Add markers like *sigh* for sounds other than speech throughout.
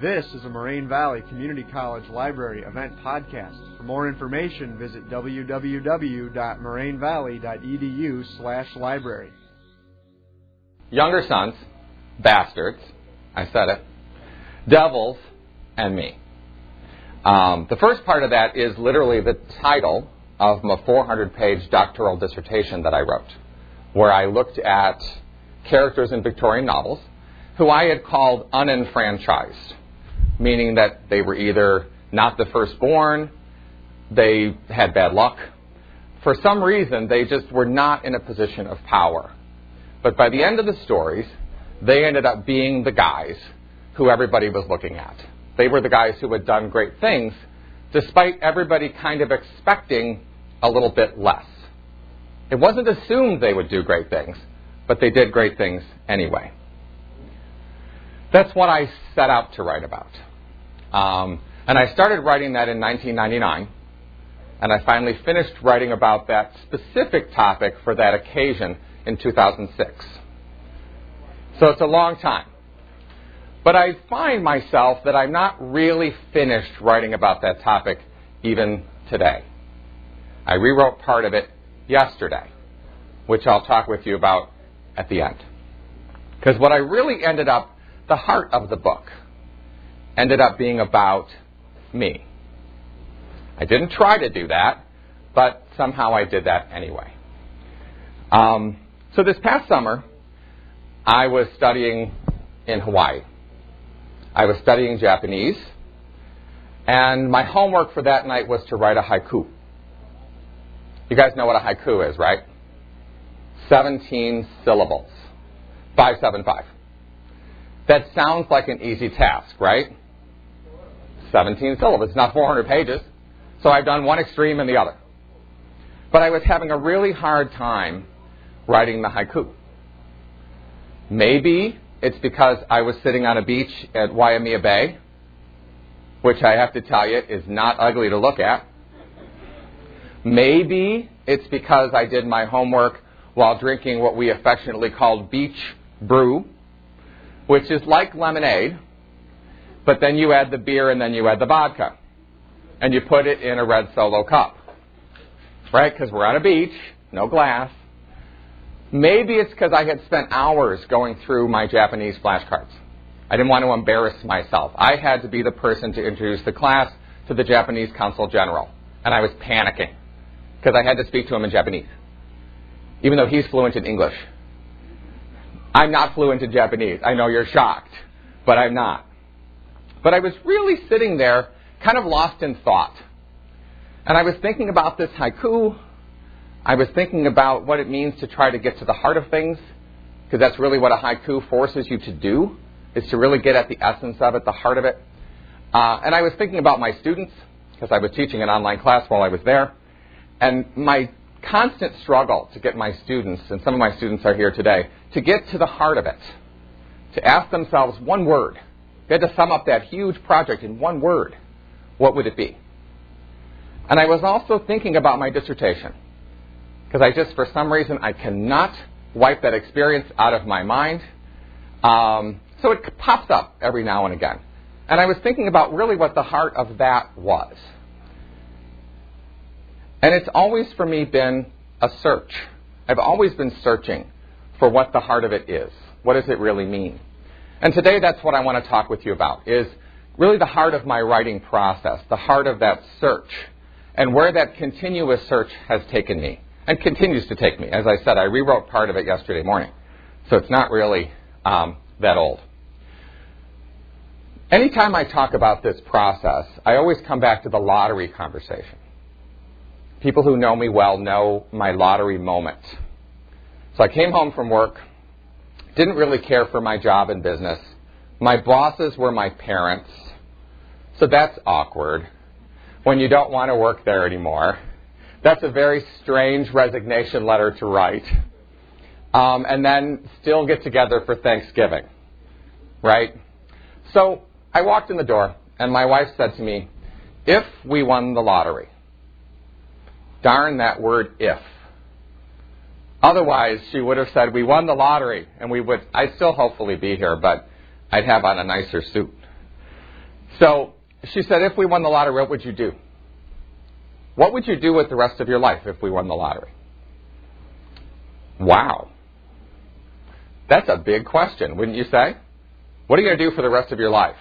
This is a Moraine Valley Community College Library event podcast. For more information, visit www.morainevalley.edu/library. Younger sons, bastards, I said it, devils, and me. Um, the first part of that is literally the title of my 400-page doctoral dissertation that I wrote, where I looked at characters in Victorian novels who I had called unenfranchised meaning that they were either not the firstborn, they had bad luck. For some reason, they just were not in a position of power. But by the end of the stories, they ended up being the guys who everybody was looking at. They were the guys who had done great things, despite everybody kind of expecting a little bit less. It wasn't assumed they would do great things, but they did great things anyway. That's what I set out to write about. Um, and I started writing that in 1999, and I finally finished writing about that specific topic for that occasion in 2006. So it's a long time. But I find myself that I'm not really finished writing about that topic even today. I rewrote part of it yesterday, which I'll talk with you about at the end. Because what I really ended up, the heart of the book, ended up being about me. I didn't try to do that, but somehow I did that anyway. Um, so this past summer, I was studying in Hawaii. I was studying Japanese, and my homework for that night was to write a haiku. You guys know what a haiku is, right? 17 syllables. 575. That sounds like an easy task, right? 17 syllables. Not 400 pages. So I've done one extreme and the other. But I was having a really hard time writing the haiku. Maybe it's because I was sitting on a beach at Waimea Bay, which I have to tell you is not ugly to look at. Maybe it's because I did my homework while drinking what we affectionately called beach brew, which is like lemonade, but then you add the beer and then you add the vodka. And you put it in a red solo cup. Right? Because we're on a beach, no glass. Maybe it's because I had spent hours going through my Japanese flashcards. I didn't want to embarrass myself. I had to be the person to introduce the class to the Japanese consul general. And I was panicking because I had to speak to him in Japanese, even though he's fluent in English. I'm not fluent in Japanese. I know you're shocked, but I'm not. But I was really sitting there, kind of lost in thought. And I was thinking about this haiku. I was thinking about what it means to try to get to the heart of things, because that's really what a haiku forces you to do, is to really get at the essence of it, the heart of it. Uh, and I was thinking about my students, because I was teaching an online class while I was there. And my constant struggle to get my students, and some of my students are here today, to get to the heart of it, to ask themselves one word you had to sum up that huge project in one word, what would it be? And I was also thinking about my dissertation. Because I just, for some reason, I cannot wipe that experience out of my mind. Um, so it pops up every now and again. And I was thinking about really what the heart of that was. And it's always for me been a search. I've always been searching for what the heart of it is. What does it really mean? And today that's what I want to talk with you about is really the heart of my writing process, the heart of that search, and where that continuous search has taken me and continues to take me. As I said, I rewrote part of it yesterday morning, so it's not really um, that old. Anytime I talk about this process, I always come back to the lottery conversation. People who know me well know my lottery moment. So I came home from work didn't really care for my job and business. My bosses were my parents. So that's awkward when you don't want to work there anymore. That's a very strange resignation letter to write. Um, and then still get together for Thanksgiving. Right? So I walked in the door, and my wife said to me, If we won the lottery, darn that word if. Otherwise, she would have said, "We won the lottery," and we would. I'd still hopefully be here, but I'd have on a nicer suit. So she said, if we won the lottery, what would you do? What would you do with the rest of your life if we won the lottery? Wow. That's a big question, wouldn't you say? What are you going to do for the rest of your life?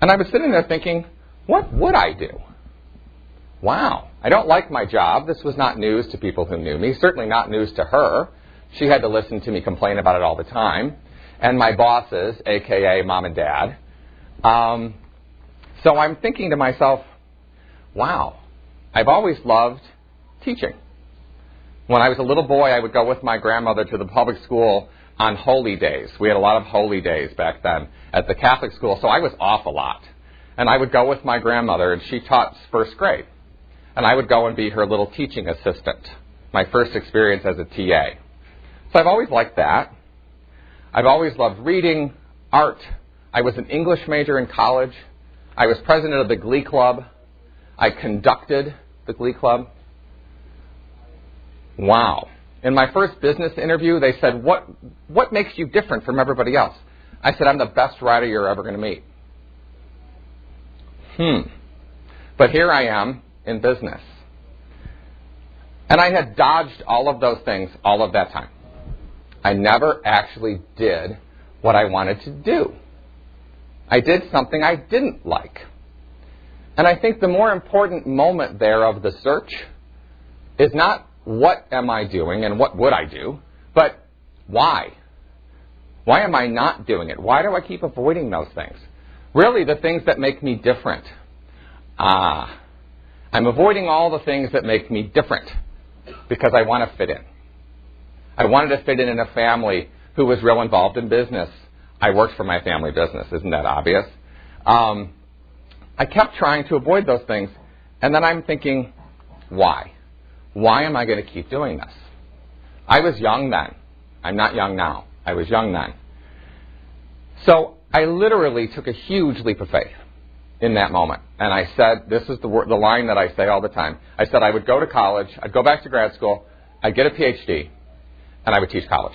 And I was sitting there thinking, what would I do? Wow, I don't like my job. This was not news to people who knew me, certainly not news to her. She had to listen to me complain about it all the time. And my bosses, aka mom and dad. Um, so I'm thinking to myself, wow, I've always loved teaching. When I was a little boy, I would go with my grandmother to the public school on holy days. We had a lot of holy days back then at the Catholic school, so I was off a lot. And I would go with my grandmother, and she taught first grade. And I would go and be her little teaching assistant, my first experience as a TA. So I've always liked that. I've always loved reading, art. I was an English major in college. I was president of the Glee Club. I conducted the Glee Club. Wow. In my first business interview, they said, what, what makes you different from everybody else? I said, I'm the best writer you're ever going to meet. Hmm. But here I am in business. And I had dodged all of those things all of that time. I never actually did what I wanted to do. I did something I didn't like. And I think the more important moment there of the search is not what am I doing and what would I do, but why? Why am I not doing it? Why do I keep avoiding those things? Really, the things that make me different. Ah, I'm avoiding all the things that make me different because I want to fit in. I wanted to fit in in a family who was real involved in business. I worked for my family business. Isn't that obvious? Um, I kept trying to avoid those things, and then I'm thinking, why? Why am I going to keep doing this? I was young then. I'm not young now. I was young then. So I literally took a huge leap of faith in that moment. And I said, this is the, the line that I say all the time. I said I would go to college, I'd go back to grad school, I'd get a PhD, and I would teach college.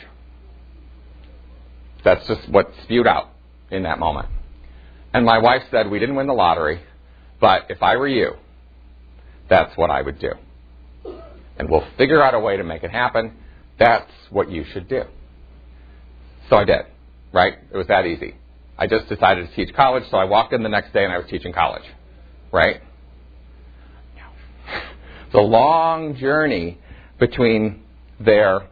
That's just what spewed out in that moment. And my wife said, we didn't win the lottery, but if I were you, that's what I would do. And we'll figure out a way to make it happen. That's what you should do. So I did, right? It was that easy. I just decided to teach college, so I walked in the next day and I was teaching college, right? *laughs* It's a long journey between there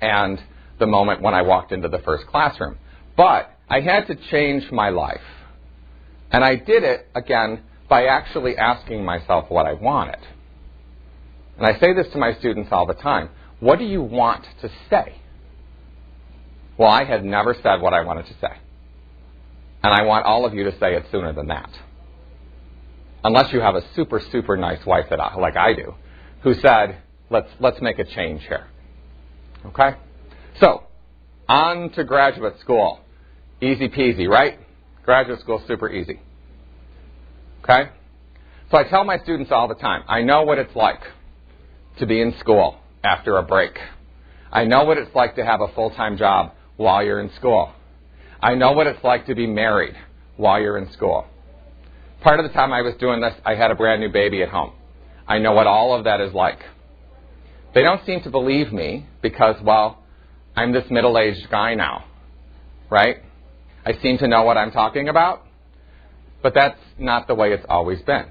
and the moment when I walked into the first classroom. But I had to change my life. And I did it, again, by actually asking myself what I wanted. And I say this to my students all the time. What do you want to say? Well, I had never said what I wanted to say. And I want all of you to say it sooner than that. Unless you have a super, super nice wife that I, like I do, who said, let's, let's make a change here. Okay? So, on to graduate school. Easy peasy, right? Graduate school, super easy. Okay? So I tell my students all the time, I know what it's like to be in school after a break. I know what it's like to have a full time job while you're in school. I know what it's like to be married while you're in school. Part of the time I was doing this, I had a brand new baby at home. I know what all of that is like. They don't seem to believe me because, well, I'm this middle aged guy now, right? I seem to know what I'm talking about, but that's not the way it's always been.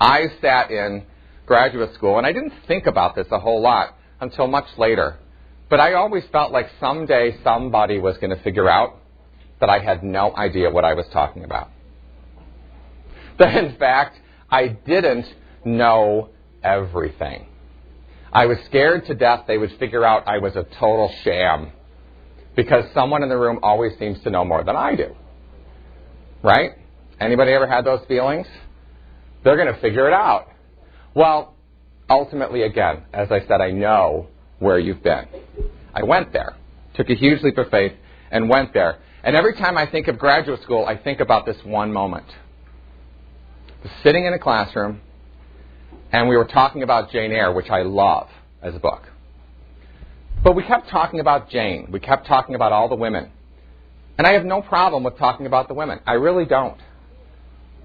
I sat in graduate school, and I didn't think about this a whole lot until much later. But I always felt like someday somebody was going to figure out that I had no idea what I was talking about. That in fact, I didn't know everything. I was scared to death they would figure out I was a total sham because someone in the room always seems to know more than I do. Right? Anybody ever had those feelings? They're going to figure it out. Well, ultimately, again, as I said, I know where you've been. I went there, took a huge leap of faith, and went there. And every time I think of graduate school, I think about this one moment. Sitting in a classroom, and we were talking about Jane Eyre, which I love as a book. But we kept talking about Jane. We kept talking about all the women. And I have no problem with talking about the women. I really don't.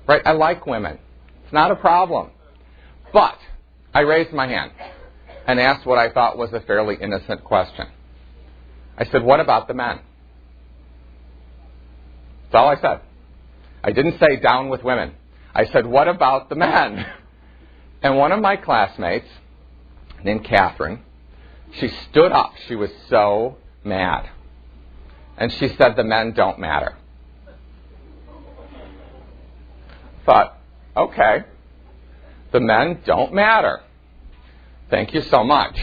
Right? I like women. It's not a problem. But I raised my hand and asked what I thought was a fairly innocent question. I said, What about the men? That's all I said. I didn't say down with women. I said, What about the men? *laughs* And one of my classmates, named Catherine, she stood up. She was so mad. And she said, The men don't matter. Thought, okay, the men don't matter. Thank you so much.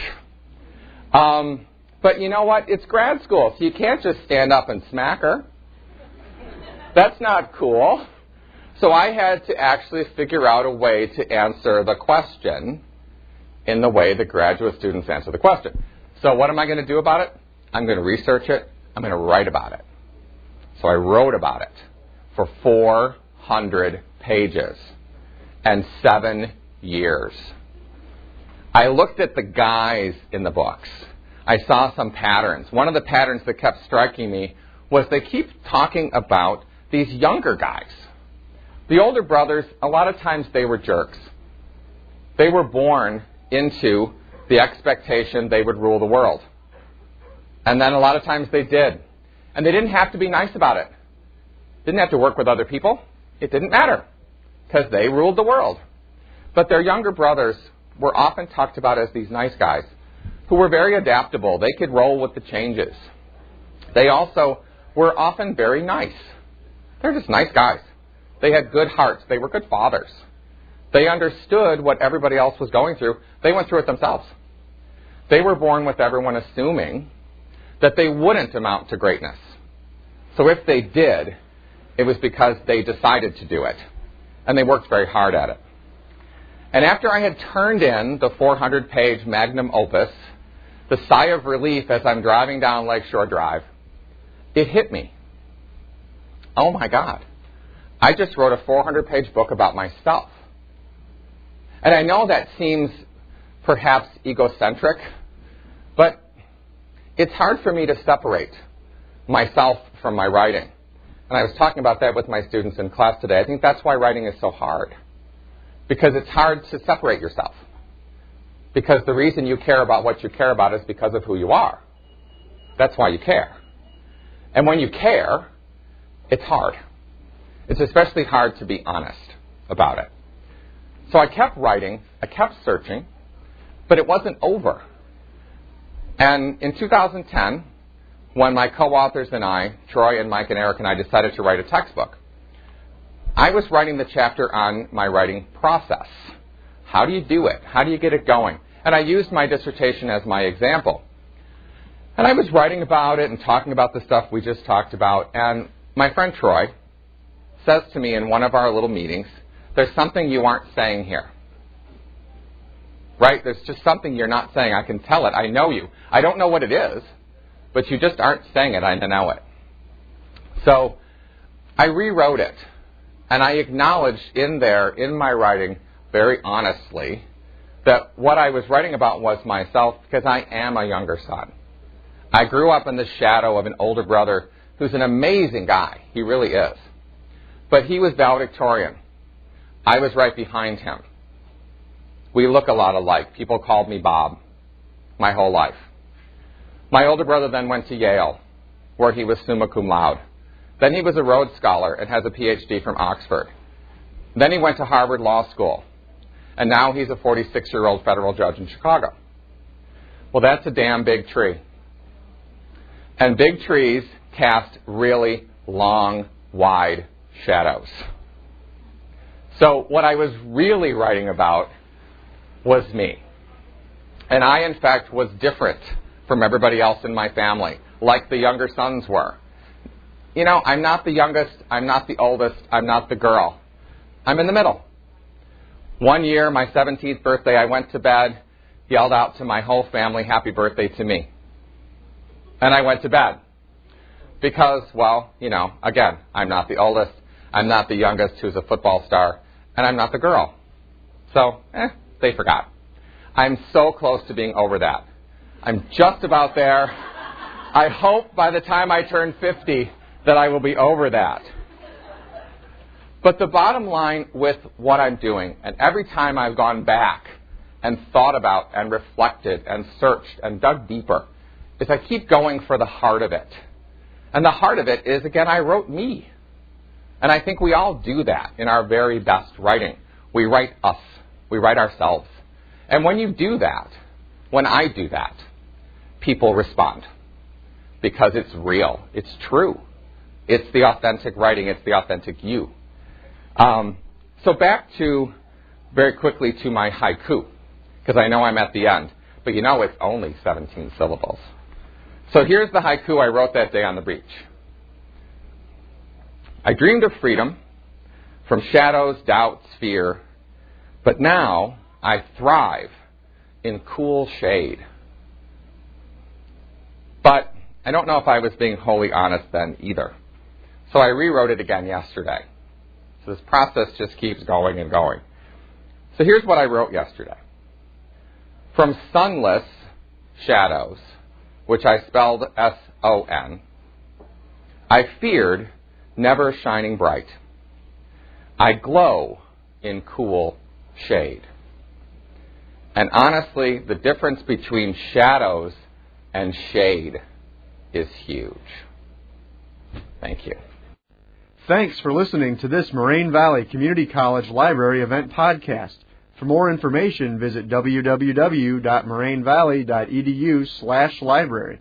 Um, but you know what? It's grad school, so you can't just stand up and smack her. That's not cool. So I had to actually figure out a way to answer the question in the way the graduate students answer the question. So what am I going to do about it? I'm going to research it. I'm going to write about it. So I wrote about it for 400 pages and seven years. I looked at the guys in the books. I saw some patterns. One of the patterns that kept striking me was they keep talking about these younger guys. The older brothers, a lot of times they were jerks. They were born into the expectation they would rule the world. And then a lot of times they did. And they didn't have to be nice about it. Didn't have to work with other people. It didn't matter because they ruled the world. But their younger brothers were often talked about as these nice guys who were very adaptable. They could roll with the changes. They also were often very nice. They're just nice guys. They had good hearts. They were good fathers. They understood what everybody else was going through. They went through it themselves. They were born with everyone assuming that they wouldn't amount to greatness. So if they did, it was because they decided to do it. And they worked very hard at it. And after I had turned in the 400 page magnum opus, the sigh of relief as I'm driving down Lakeshore Drive, it hit me. Oh my God. I just wrote a 400 page book about myself. And I know that seems perhaps egocentric, but it's hard for me to separate myself from my writing. And I was talking about that with my students in class today. I think that's why writing is so hard because it's hard to separate yourself. Because the reason you care about what you care about is because of who you are. That's why you care. And when you care, it's hard. It's especially hard to be honest about it. So I kept writing, I kept searching, but it wasn't over. And in 2010, when my co authors and I, Troy and Mike and Eric and I, decided to write a textbook, I was writing the chapter on my writing process. How do you do it? How do you get it going? And I used my dissertation as my example. And I was writing about it and talking about the stuff we just talked about. And my friend Troy says to me in one of our little meetings, There's something you aren't saying here. Right? There's just something you're not saying. I can tell it. I know you. I don't know what it is, but you just aren't saying it. I know it. So I rewrote it and I acknowledged in there, in my writing, very honestly, that what I was writing about was myself because I am a younger son. I grew up in the shadow of an older brother who's an amazing guy. He really is. But he was valedictorian. I was right behind him. We look a lot alike. People called me Bob my whole life. My older brother then went to Yale, where he was summa cum laude. Then he was a Rhodes Scholar and has a PhD from Oxford. Then he went to Harvard Law School. And now he's a 46 year old federal judge in Chicago. Well, that's a damn big tree. And big trees cast really long, wide shadows. So, what I was really writing about was me. And I, in fact, was different from everybody else in my family, like the younger sons were you know, I'm not the youngest, I'm not the oldest, I'm not the girl. I'm in the middle. One year, my 17th birthday, I went to bed, yelled out to my whole family, happy birthday to me. And I went to bed. Because, well, you know, again, I'm not the oldest, I'm not the youngest who's a football star, and I'm not the girl. So, eh, they forgot. I'm so close to being over that. I'm just about there. I hope by the time I turn 50, that I will be over that. But the bottom line with what I'm doing, and every time I've gone back and thought about and reflected and searched and dug deeper, is I keep going for the heart of it. And the heart of it is, again, I wrote me. And I think we all do that in our very best writing. We write us, we write ourselves. And when you do that, when I do that, people respond because it's real, it's true. It's the authentic writing, it's the authentic you. Um, so back to, very quickly to my haiku, because I know I'm at the end. But you know it's only 17 syllables. So here's the haiku I wrote that day on the beach. I dreamed of freedom from shadows, doubts, fear, but now I thrive in cool shade. But I don't know if I was being wholly honest then either. So I rewrote it again yesterday. So this process just keeps going and going. So here's what I wrote yesterday. From sunless shadows, which I spelled S O N, I feared never shining bright. I glow in cool shade. And honestly, the difference between shadows and shade is huge. Thank you. Thanks for listening to this Moraine Valley Community College Library event podcast. For more information, visit www.morainevalley.edu slash library.